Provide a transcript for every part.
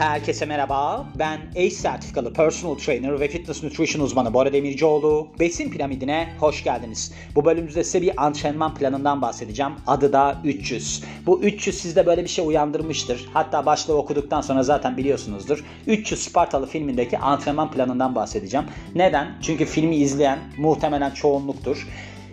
Herkese merhaba. Ben ACE sertifikalı personal trainer ve fitness nutrition uzmanı Bora Demircioğlu. Besin piramidine hoş geldiniz. Bu bölümümüzde size bir antrenman planından bahsedeceğim. Adı da 300. Bu 300 sizde böyle bir şey uyandırmıştır. Hatta başlığı okuduktan sonra zaten biliyorsunuzdur. 300 Spartalı filmindeki antrenman planından bahsedeceğim. Neden? Çünkü filmi izleyen muhtemelen çoğunluktur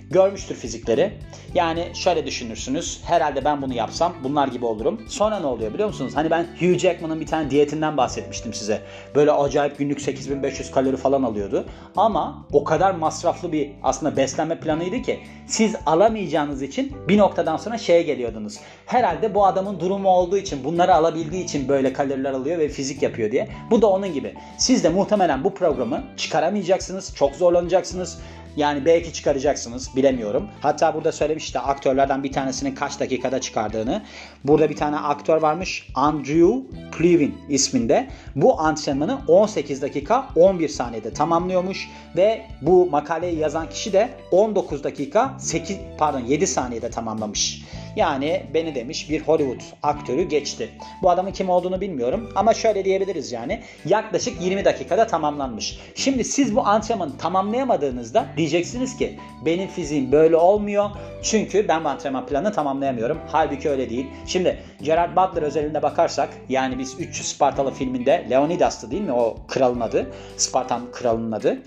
görmüştür fizikleri. Yani şöyle düşünürsünüz. Herhalde ben bunu yapsam bunlar gibi olurum. Sonra ne oluyor biliyor musunuz? Hani ben Hugh Jackman'ın bir tane diyetinden bahsetmiştim size. Böyle acayip günlük 8500 kalori falan alıyordu. Ama o kadar masraflı bir aslında beslenme planıydı ki siz alamayacağınız için bir noktadan sonra şeye geliyordunuz. Herhalde bu adamın durumu olduğu için bunları alabildiği için böyle kaloriler alıyor ve fizik yapıyor diye. Bu da onun gibi. Siz de muhtemelen bu programı çıkaramayacaksınız. Çok zorlanacaksınız. Yani belki çıkaracaksınız bilemiyorum. Hatta burada söylemiş de aktörlerden bir tanesinin kaç dakikada çıkardığını. Burada bir tane aktör varmış Andrew Plevin isminde. Bu antrenmanı 18 dakika 11 saniyede tamamlıyormuş ve bu makaleyi yazan kişi de 19 dakika 8 pardon 7 saniyede tamamlamış. Yani beni demiş bir Hollywood aktörü geçti. Bu adamın kim olduğunu bilmiyorum ama şöyle diyebiliriz yani yaklaşık 20 dakikada tamamlanmış. Şimdi siz bu antrenmanı tamamlayamadığınızda diyeceksiniz ki benim fiziğim böyle olmuyor çünkü ben bu antrenman planını tamamlayamıyorum. Halbuki öyle değil. Şimdi Gerard Butler özelinde bakarsak yani biz 300 Spartalı filminde Leonidas'tı değil mi o kralın adı? Spartan kralının adı.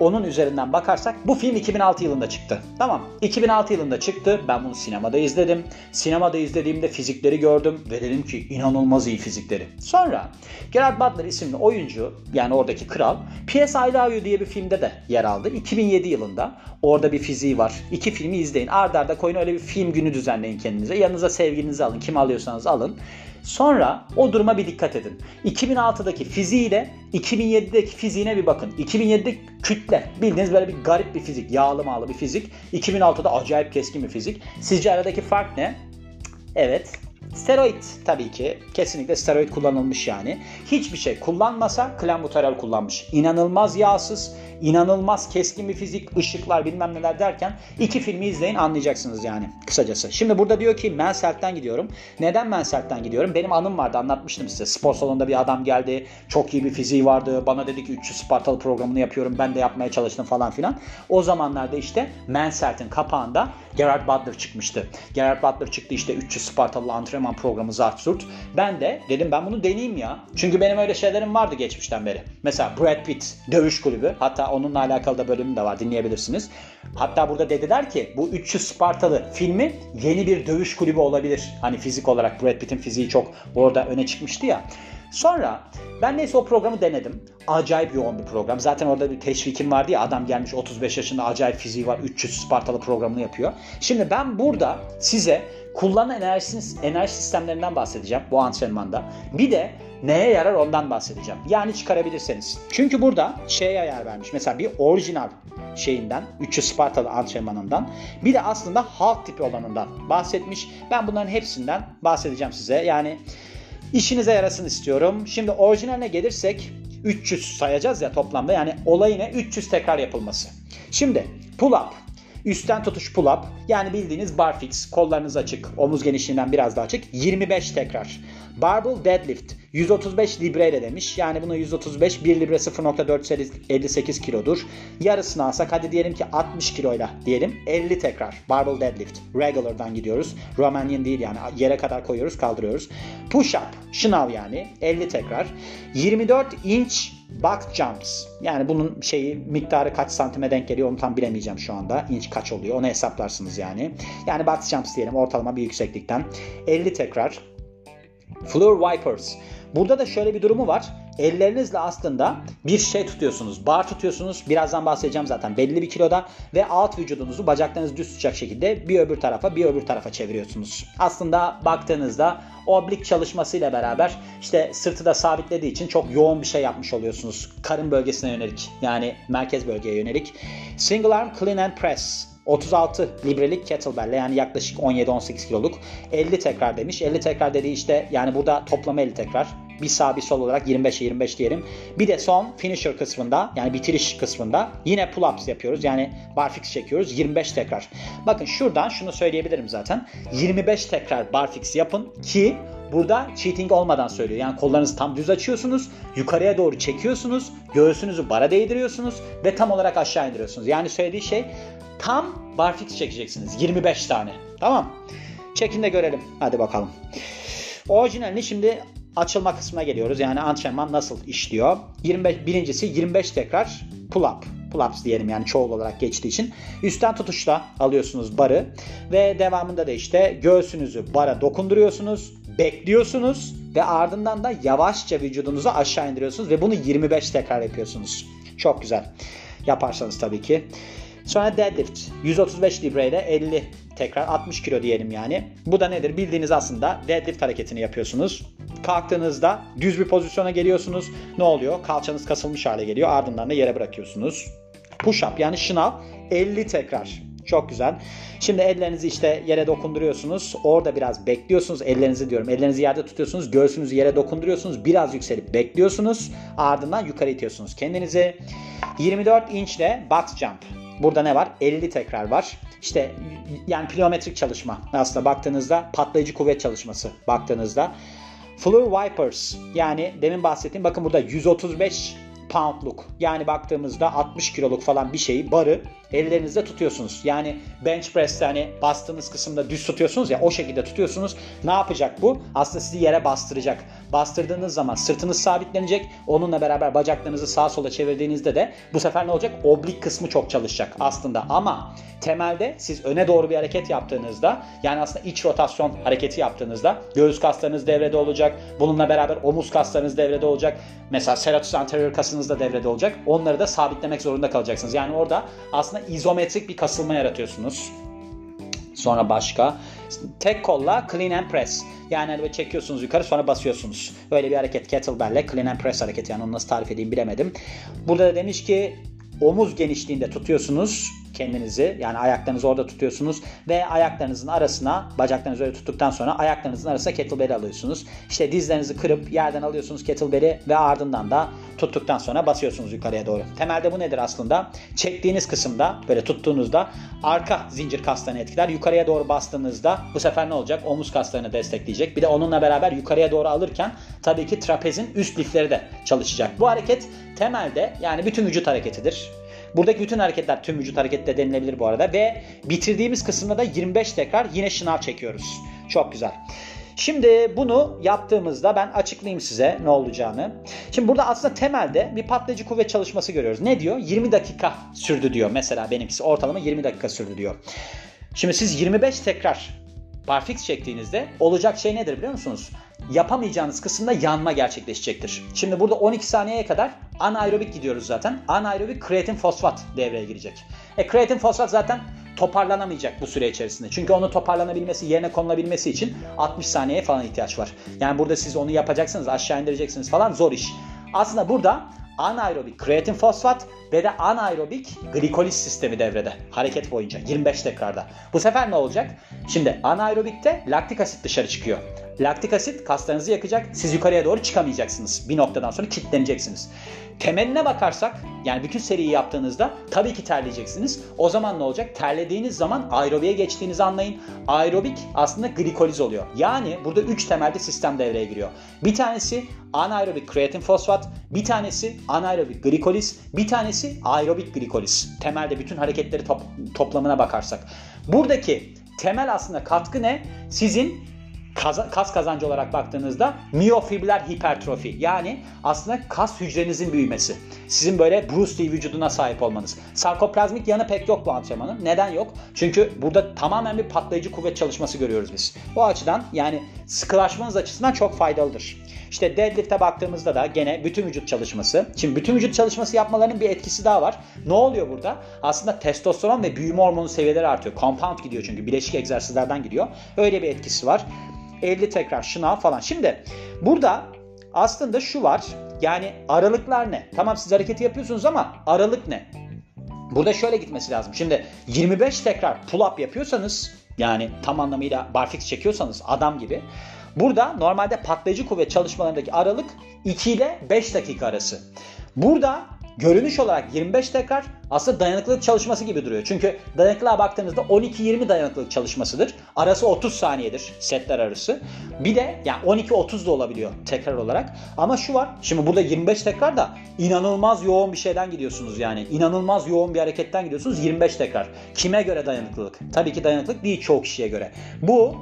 Onun üzerinden bakarsak bu film 2006 yılında çıktı. Tamam 2006 yılında çıktı. Ben bunu sinemada izledim. Sinemada izlediğimde fizikleri gördüm ve dedim ki inanılmaz iyi fizikleri. Sonra Gerard Butler isimli oyuncu yani oradaki kral P.S. I Love You diye bir filmde de yer aldı. 2007 yılında orada bir fiziği var. İki filmi izleyin. Arda arda koyun öyle bir film günü düzenleyin kendinize. Yanınıza sevgilinizi alın. Kim alıyorsanız alın. Sonra o duruma bir dikkat edin. 2006'daki fiziğiyle 2007'deki fiziğine bir bakın. 2007'de kütle. Bildiğiniz böyle bir garip bir fizik. Yağlı mağlı bir fizik. 2006'da acayip keskin bir fizik. Sizce aradaki fark ne? Evet Steroid tabii ki. Kesinlikle steroid kullanılmış yani. Hiçbir şey kullanmasa klambuterol kullanmış. İnanılmaz yağsız, inanılmaz keskin bir fizik, ışıklar bilmem neler derken iki filmi izleyin anlayacaksınız yani kısacası. Şimdi burada diyor ki Menselt'ten gidiyorum. Neden Menselt'ten gidiyorum? Benim anım vardı anlatmıştım size. Spor salonunda bir adam geldi. Çok iyi bir fiziği vardı. Bana dedi ki 300 Spartalı programını yapıyorum. Ben de yapmaya çalıştım falan filan. O zamanlarda işte Menselt'in kapağında Gerard Butler çıkmıştı. Gerard Butler çıktı işte 300 Spartalı antrenman programı Zartsurt. Ben de dedim ben bunu deneyeyim ya. Çünkü benim öyle şeylerim vardı geçmişten beri. Mesela Brad Pitt dövüş kulübü. Hatta onunla alakalı da bölümüm de var dinleyebilirsiniz. Hatta burada dediler ki bu 300 Spartalı filmi yeni bir dövüş kulübü olabilir. Hani fizik olarak Brad Pitt'in fiziği çok orada öne çıkmıştı ya. Sonra ben neyse o programı denedim. Acayip yoğun bir program. Zaten orada bir teşvikim vardı ya adam gelmiş 35 yaşında acayip fiziği var 300 Spartalı programını yapıyor. Şimdi ben burada size kullanılan enerji, enerji sistemlerinden bahsedeceğim bu antrenmanda. Bir de neye yarar ondan bahsedeceğim. Yani çıkarabilirseniz. Çünkü burada şeye ayar vermiş. Mesela bir orijinal şeyinden 300 Spartalı antrenmanından bir de aslında halk tipi olanından bahsetmiş. Ben bunların hepsinden bahsedeceğim size. Yani işinize yarasın istiyorum. Şimdi orijinaline gelirsek 300 sayacağız ya toplamda. Yani olay ne? 300 tekrar yapılması. Şimdi pull up. Üstten tutuş pull up. Yani bildiğiniz barfix. Kollarınız açık. Omuz genişliğinden biraz daha açık. 25 tekrar. Barbell deadlift. 135 libreyle demiş. Yani bunu 135 1 libre 0.458 kilodur. Yarısını alsak hadi diyelim ki 60 kiloyla diyelim 50 tekrar. Barbell deadlift. Regular'dan gidiyoruz. Romanian değil yani yere kadar koyuyoruz kaldırıyoruz. Push up. Şınav yani 50 tekrar. 24 inç box jumps. Yani bunun şeyi miktarı kaç santime denk geliyor onu tam bilemeyeceğim şu anda. İnç kaç oluyor onu hesaplarsınız yani. Yani box jumps diyelim ortalama bir yükseklikten. 50 tekrar. Floor wipers. Burada da şöyle bir durumu var. Ellerinizle aslında bir şey tutuyorsunuz. Bar tutuyorsunuz. Birazdan bahsedeceğim zaten. Belli bir kiloda ve alt vücudunuzu bacaklarınız düz tutacak şekilde bir öbür tarafa bir öbür tarafa çeviriyorsunuz. Aslında baktığınızda oblik çalışmasıyla beraber işte sırtı da sabitlediği için çok yoğun bir şey yapmış oluyorsunuz. Karın bölgesine yönelik yani merkez bölgeye yönelik. Single arm clean and press 36 librelik kettlebell yani yaklaşık 17-18 kiloluk 50 tekrar demiş. 50 tekrar dediği işte yani burada toplama 50 tekrar. Bir sağ bir sol olarak 25'e 25 diyelim. Bir de son finisher kısmında yani bitiriş kısmında yine pull-ups yapıyoruz. Yani barfix çekiyoruz 25 tekrar. Bakın şuradan şunu söyleyebilirim zaten. 25 tekrar barfix yapın ki Burada cheating olmadan söylüyor. Yani kollarınızı tam düz açıyorsunuz. Yukarıya doğru çekiyorsunuz. Göğsünüzü bara değdiriyorsunuz. Ve tam olarak aşağı indiriyorsunuz. Yani söylediği şey tam barfix çekeceksiniz. 25 tane. Tamam. Çekin de görelim. Hadi bakalım. Orijinalini şimdi açılma kısmına geliyoruz. Yani antrenman nasıl işliyor? 25, birincisi 25 tekrar pull up. Pull ups diyelim yani çoğul olarak geçtiği için. Üstten tutuşla alıyorsunuz barı ve devamında da işte göğsünüzü bara dokunduruyorsunuz, bekliyorsunuz ve ardından da yavaşça vücudunuzu aşağı indiriyorsunuz ve bunu 25 tekrar yapıyorsunuz. Çok güzel. Yaparsanız tabii ki. Sonra deadlift. 135 libre ile 50 tekrar 60 kilo diyelim yani. Bu da nedir? Bildiğiniz aslında deadlift hareketini yapıyorsunuz. Kalktığınızda düz bir pozisyona geliyorsunuz. Ne oluyor? Kalçanız kasılmış hale geliyor. Ardından da yere bırakıyorsunuz. Push up yani şınav 50 tekrar. Çok güzel. Şimdi ellerinizi işte yere dokunduruyorsunuz. Orada biraz bekliyorsunuz. Ellerinizi diyorum. Ellerinizi yerde tutuyorsunuz. Göğsünüzü yere dokunduruyorsunuz. Biraz yükselip bekliyorsunuz. Ardından yukarı itiyorsunuz kendinizi. 24 inçle box jump. Burada ne var? 50 tekrar var. İşte yani pliometrik çalışma aslında baktığınızda patlayıcı kuvvet çalışması baktığınızda. Floor Wipers. Yani demin bahsettiğim bakın burada 135 poundluk yani baktığımızda 60 kiloluk falan bir şeyi barı ellerinizde tutuyorsunuz. Yani bench press'te hani bastığınız kısımda düz tutuyorsunuz ya o şekilde tutuyorsunuz. Ne yapacak bu? Aslında sizi yere bastıracak. Bastırdığınız zaman sırtınız sabitlenecek. Onunla beraber bacaklarınızı sağa sola çevirdiğinizde de bu sefer ne olacak? Oblik kısmı çok çalışacak aslında. Ama temelde siz öne doğru bir hareket yaptığınızda yani aslında iç rotasyon hareketi yaptığınızda göğüs kaslarınız devrede olacak. Bununla beraber omuz kaslarınız devrede olacak. Mesela serratus anterior kasınız da devrede olacak. Onları da sabitlemek zorunda kalacaksınız. Yani orada aslında izometrik bir kasılma yaratıyorsunuz. Sonra başka. Tek kolla clean and press. Yani hani böyle çekiyorsunuz yukarı sonra basıyorsunuz. Böyle bir hareket kettlebell'le clean and press hareketi. Yani onu nasıl tarif edeyim bilemedim. Burada da demiş ki omuz genişliğinde tutuyorsunuz kendinizi yani ayaklarınızı orada tutuyorsunuz ve ayaklarınızın arasına bacaklarınızı öyle tuttuktan sonra ayaklarınızın arasına kettlebell'i alıyorsunuz. İşte dizlerinizi kırıp yerden alıyorsunuz kettlebell'i ve ardından da tuttuktan sonra basıyorsunuz yukarıya doğru. Temelde bu nedir aslında? Çektiğiniz kısımda böyle tuttuğunuzda arka zincir kaslarını etkiler. Yukarıya doğru bastığınızda bu sefer ne olacak? Omuz kaslarını destekleyecek. Bir de onunla beraber yukarıya doğru alırken tabii ki trapezin üst lifleri de çalışacak. Bu hareket temelde yani bütün vücut hareketidir. Buradaki bütün hareketler tüm vücut hareketi de denilebilir bu arada ve bitirdiğimiz kısımda da 25 tekrar yine şınav çekiyoruz. Çok güzel. Şimdi bunu yaptığımızda ben açıklayayım size ne olacağını. Şimdi burada aslında temelde bir patlayıcı kuvvet çalışması görüyoruz. Ne diyor? 20 dakika sürdü diyor. Mesela benimkisi ortalama 20 dakika sürdü diyor. Şimdi siz 25 tekrar barfix çektiğinizde olacak şey nedir biliyor musunuz? Yapamayacağınız kısımda yanma gerçekleşecektir. Şimdi burada 12 saniyeye kadar anaerobik gidiyoruz zaten. Anaerobik kreatin fosfat devreye girecek. E kreatin fosfat zaten toparlanamayacak bu süre içerisinde. Çünkü onu toparlanabilmesi, yerine konulabilmesi için 60 saniyeye falan ihtiyaç var. Yani burada siz onu yapacaksınız, aşağı indireceksiniz falan zor iş. Aslında burada anaerobik kreatin fosfat ve de anaerobik glikoliz sistemi devrede hareket boyunca 25 tekrarda. Bu sefer ne olacak? Şimdi anaerobikte laktik asit dışarı çıkıyor. Laktik asit kaslarınızı yakacak. Siz yukarıya doğru çıkamayacaksınız. Bir noktadan sonra kilitleneceksiniz. Temeline bakarsak yani bütün seriyi yaptığınızda tabii ki terleyeceksiniz. O zaman ne olacak? Terlediğiniz zaman aerobiye geçtiğinizi anlayın. Aerobik aslında glikoliz oluyor. Yani burada 3 temelde sistem devreye giriyor. Bir tanesi anaerobik kreatin fosfat, bir tanesi anaerobik glikoliz, bir tanesi aerobik glikoliz. Temelde bütün hareketleri top, toplamına bakarsak. Buradaki temel aslında katkı ne? Sizin kas kazancı olarak baktığınızda miyofibler hipertrofi yani aslında kas hücrenizin büyümesi. Sizin böyle Bruce Lee vücuduna sahip olmanız. Sarkoplazmik yanı pek yok bu antrenmanın. Neden yok? Çünkü burada tamamen bir patlayıcı kuvvet çalışması görüyoruz biz. Bu açıdan yani sıkılaşmanız açısından çok faydalıdır. İşte deadlift'e baktığımızda da gene bütün vücut çalışması. Şimdi bütün vücut çalışması yapmalarının bir etkisi daha var. Ne oluyor burada? Aslında testosteron ve büyüme hormonu seviyeleri artıyor. Compound gidiyor çünkü bileşik egzersizlerden gidiyor. Öyle bir etkisi var. 50 tekrar şınav falan. Şimdi burada aslında şu var. Yani aralıklar ne? Tamam siz hareketi yapıyorsunuz ama aralık ne? Burada şöyle gitmesi lazım. Şimdi 25 tekrar pull up yapıyorsanız yani tam anlamıyla barfix çekiyorsanız adam gibi. Burada normalde patlayıcı kuvvet çalışmalarındaki aralık 2 ile 5 dakika arası. Burada görünüş olarak 25 tekrar aslında dayanıklılık çalışması gibi duruyor. Çünkü dayanıklılığa baktığınızda 12-20 dayanıklılık çalışmasıdır. Arası 30 saniyedir setler arası. Bir de yani 12-30 da olabiliyor tekrar olarak. Ama şu var. Şimdi burada 25 tekrar da inanılmaz yoğun bir şeyden gidiyorsunuz yani. İnanılmaz yoğun bir hareketten gidiyorsunuz 25 tekrar. Kime göre dayanıklılık? Tabii ki dayanıklılık değil çoğu kişiye göre. Bu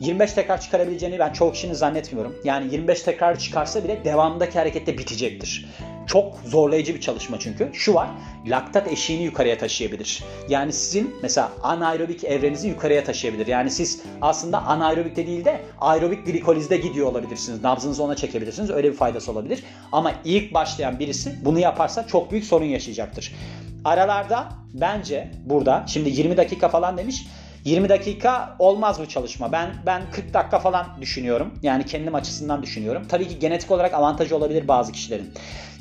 25 tekrar çıkarabileceğini ben çoğu kişinin zannetmiyorum. Yani 25 tekrar çıkarsa bile devamındaki harekette bitecektir. Çok zorlayıcı bir çalışma çünkü. Şu var, laktat eşiğini yukarıya taşıyabilir. Yani sizin mesela anaerobik evrenizi yukarıya taşıyabilir. Yani siz aslında anaerobikte değil de aerobik glikolizde gidiyor olabilirsiniz. Nabzınızı ona çekebilirsiniz. Öyle bir faydası olabilir. Ama ilk başlayan birisi bunu yaparsa çok büyük sorun yaşayacaktır. Aralarda bence burada şimdi 20 dakika falan demiş. 20 dakika olmaz bu çalışma. Ben ben 40 dakika falan düşünüyorum. Yani kendim açısından düşünüyorum. Tabii ki genetik olarak avantajı olabilir bazı kişilerin.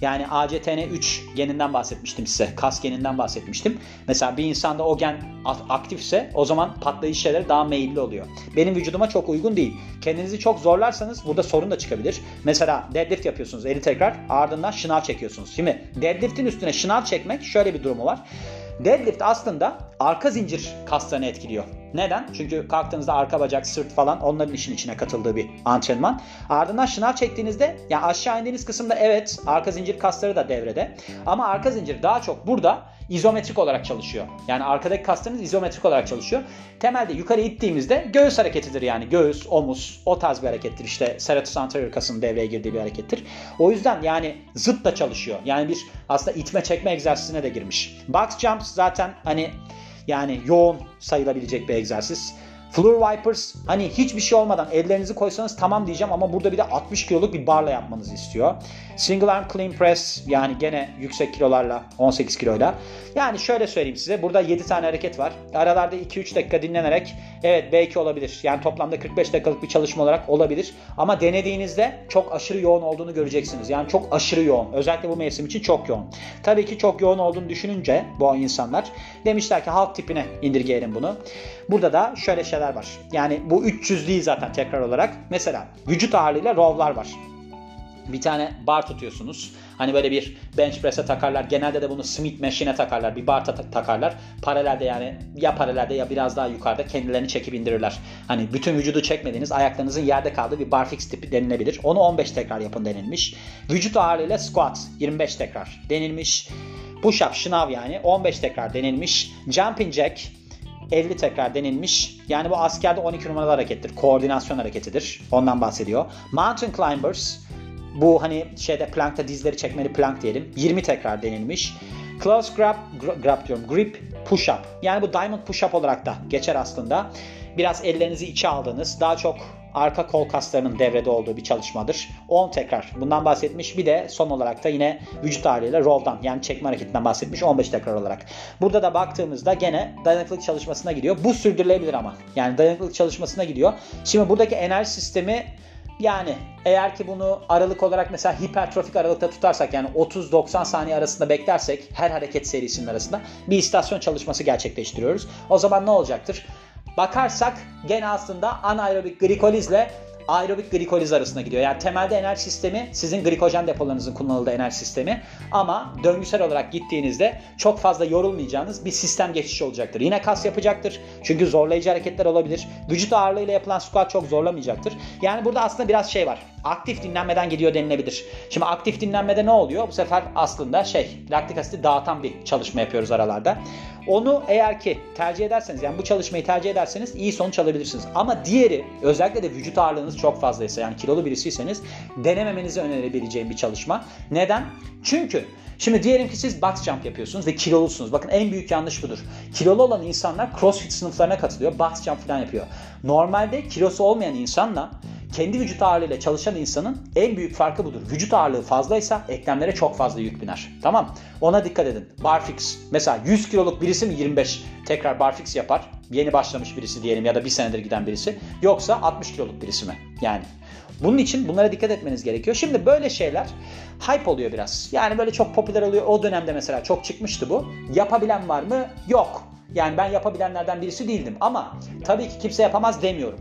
Yani ACTN3 geninden bahsetmiştim size. Kas geninden bahsetmiştim. Mesela bir insanda o gen aktifse o zaman patlayıcı şeylere daha meyilli oluyor. Benim vücuduma çok uygun değil. Kendinizi çok zorlarsanız burada sorun da çıkabilir. Mesela deadlift yapıyorsunuz 50 tekrar ardından şınav çekiyorsunuz. Şimdi deadlift'in üstüne şınav çekmek şöyle bir durumu var. Deadlift aslında arka zincir kaslarını etkiliyor. Neden? Çünkü kalktığınızda arka bacak, sırt falan onların işin içine katıldığı bir antrenman. Ardından şınav çektiğinizde ya yani aşağı indiğiniz kısımda evet arka zincir kasları da devrede. Ama arka zincir daha çok burada izometrik olarak çalışıyor. Yani arkadaki kaslarınız izometrik olarak çalışıyor. Temelde yukarı ittiğimizde göğüs hareketidir yani. Göğüs, omuz o tarz bir harekettir. İşte serratus anterior kasının devreye girdiği bir harekettir. O yüzden yani zıt da çalışıyor. Yani bir aslında itme çekme egzersizine de girmiş. Box jumps zaten hani yani yoğun sayılabilecek bir egzersiz. Floor Wipers hani hiçbir şey olmadan ellerinizi koysanız tamam diyeceğim ama burada bir de 60 kiloluk bir barla yapmanızı istiyor. Single arm clean press yani gene yüksek kilolarla 18 kiloyla. Yani şöyle söyleyeyim size burada 7 tane hareket var. Aralarda 2-3 dakika dinlenerek evet belki olabilir. Yani toplamda 45 dakikalık bir çalışma olarak olabilir. Ama denediğinizde çok aşırı yoğun olduğunu göreceksiniz. Yani çok aşırı yoğun. Özellikle bu mevsim için çok yoğun. Tabii ki çok yoğun olduğunu düşününce bu insanlar demişler ki halk tipine indirgeyelim bunu. Burada da şöyle şeyler var. Yani bu 300 değil zaten tekrar olarak. Mesela vücut ağırlığıyla rowlar var bir tane bar tutuyorsunuz. Hani böyle bir bench press'e takarlar. Genelde de bunu Smith machine'e takarlar. Bir bar ta- takarlar. Paralelde yani ya paralelde ya biraz daha yukarıda kendilerini çekip indirirler. Hani bütün vücudu çekmediğiniz ayaklarınızın yerde kaldığı bir barfix tipi denilebilir. Onu 15 tekrar yapın denilmiş. Vücut ağırlığıyla squat 25 tekrar denilmiş. Push up şınav yani 15 tekrar denilmiş. Jumping jack 50 tekrar denilmiş. Yani bu askerde 12 numaralı harekettir. Koordinasyon hareketidir. Ondan bahsediyor. Mountain climbers bu hani şeyde plankta dizleri çekmeli plank diyelim. 20 tekrar denilmiş. Close grab, grab diyorum, grip push up. Yani bu diamond push up olarak da geçer aslında. Biraz ellerinizi içe aldığınız, daha çok arka kol kaslarının devrede olduğu bir çalışmadır. 10 tekrar bundan bahsetmiş. Bir de son olarak da yine vücut ağırlığıyla row'dan yani çekme hareketinden bahsetmiş 15 tekrar olarak. Burada da baktığımızda gene dayanıklılık çalışmasına gidiyor. Bu sürdürülebilir ama. Yani dayanıklılık çalışmasına gidiyor. Şimdi buradaki enerji sistemi yani eğer ki bunu aralık olarak mesela hipertrofik aralıkta tutarsak yani 30-90 saniye arasında beklersek her hareket serisinin arasında bir istasyon çalışması gerçekleştiriyoruz. O zaman ne olacaktır? Bakarsak gene aslında anaerobik glikolizle aerobik glikoliz arasında gidiyor. Yani temelde enerji sistemi sizin glikojen depolarınızın kullanıldığı enerji sistemi ama döngüsel olarak gittiğinizde çok fazla yorulmayacağınız bir sistem geçişi olacaktır. Yine kas yapacaktır. Çünkü zorlayıcı hareketler olabilir. Vücut ağırlığıyla yapılan squat çok zorlamayacaktır. Yani burada aslında biraz şey var. Aktif dinlenmeden gidiyor denilebilir. Şimdi aktif dinlenmede ne oluyor? Bu sefer aslında şey laktik asiti dağıtan bir çalışma yapıyoruz aralarda. Onu eğer ki tercih ederseniz yani bu çalışmayı tercih ederseniz iyi sonuç alabilirsiniz. Ama diğeri özellikle de vücut ağırlığınız çok fazlaysa yani kilolu birisiyseniz denememenizi önerebileceğim bir çalışma. Neden? Çünkü Şimdi diyelim ki siz box jump yapıyorsunuz ve kilolusunuz. Bakın en büyük yanlış budur. Kilolu olan insanlar crossfit sınıflarına katılıyor. Box jump falan yapıyor. Normalde kilosu olmayan insanla kendi vücut ağırlığıyla çalışan insanın en büyük farkı budur. Vücut ağırlığı fazlaysa eklemlere çok fazla yük biner. Tamam Ona dikkat edin. Barfix. Mesela 100 kiloluk birisi mi 25 tekrar barfix yapar? Yeni başlamış birisi diyelim ya da bir senedir giden birisi. Yoksa 60 kiloluk birisi mi? Yani bunun için bunlara dikkat etmeniz gerekiyor. Şimdi böyle şeyler hype oluyor biraz. Yani böyle çok popüler oluyor. O dönemde mesela çok çıkmıştı bu. Yapabilen var mı? Yok. Yani ben yapabilenlerden birisi değildim ama tabii ki kimse yapamaz demiyorum.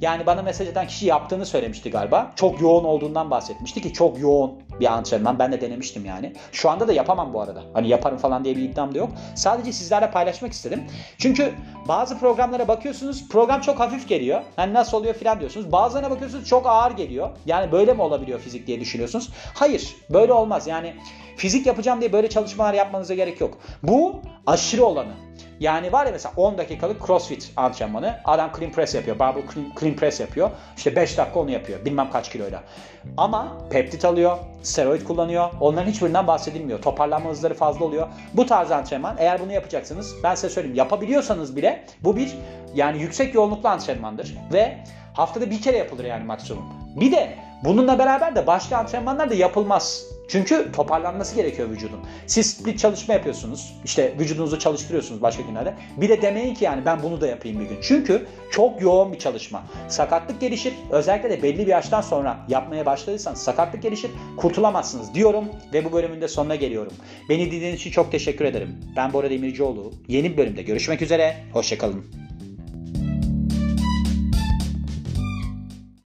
Yani bana mesaj atan kişi yaptığını söylemişti galiba. Çok yoğun olduğundan bahsetmişti ki çok yoğun bir antrenman. Ben de denemiştim yani. Şu anda da yapamam bu arada. Hani yaparım falan diye bir iddiam da yok. Sadece sizlerle paylaşmak istedim. Çünkü bazı programlara bakıyorsunuz program çok hafif geliyor. Hani nasıl oluyor filan diyorsunuz. Bazılarına bakıyorsunuz çok ağır geliyor. Yani böyle mi olabiliyor fizik diye düşünüyorsunuz. Hayır böyle olmaz. Yani fizik yapacağım diye böyle çalışmalar yapmanıza gerek yok. Bu aşırı olanı. Yani var ya mesela 10 dakikalık crossfit antrenmanı. Adam clean press yapıyor. Barbell clean, clean press yapıyor. İşte 5 dakika onu yapıyor. Bilmem kaç kiloyla. Ama peptit alıyor. Steroid kullanıyor. Onların hiçbirinden bahsedilmiyor. Toparlanma hızları fazla oluyor. Bu tarz antrenman eğer bunu yapacaksınız ben size söyleyeyim yapabiliyorsanız bile bu bir yani yüksek yoğunluklu antrenmandır. Ve haftada bir kere yapılır yani maksimum. Bir de bununla beraber de başka antrenmanlar da yapılmaz. Çünkü toparlanması gerekiyor vücudun. Siz split çalışma yapıyorsunuz. İşte vücudunuzu çalıştırıyorsunuz başka günlerde. Bir de demeyin ki yani ben bunu da yapayım bir gün. Çünkü çok yoğun bir çalışma. Sakatlık gelişir. Özellikle de belli bir yaştan sonra yapmaya başladıysanız sakatlık gelişir. Kurtulamazsınız diyorum ve bu bölümün de sonuna geliyorum. Beni dinlediğiniz için çok teşekkür ederim. Ben Bora Demircioğlu. Yeni bir bölümde görüşmek üzere. Hoşçakalın.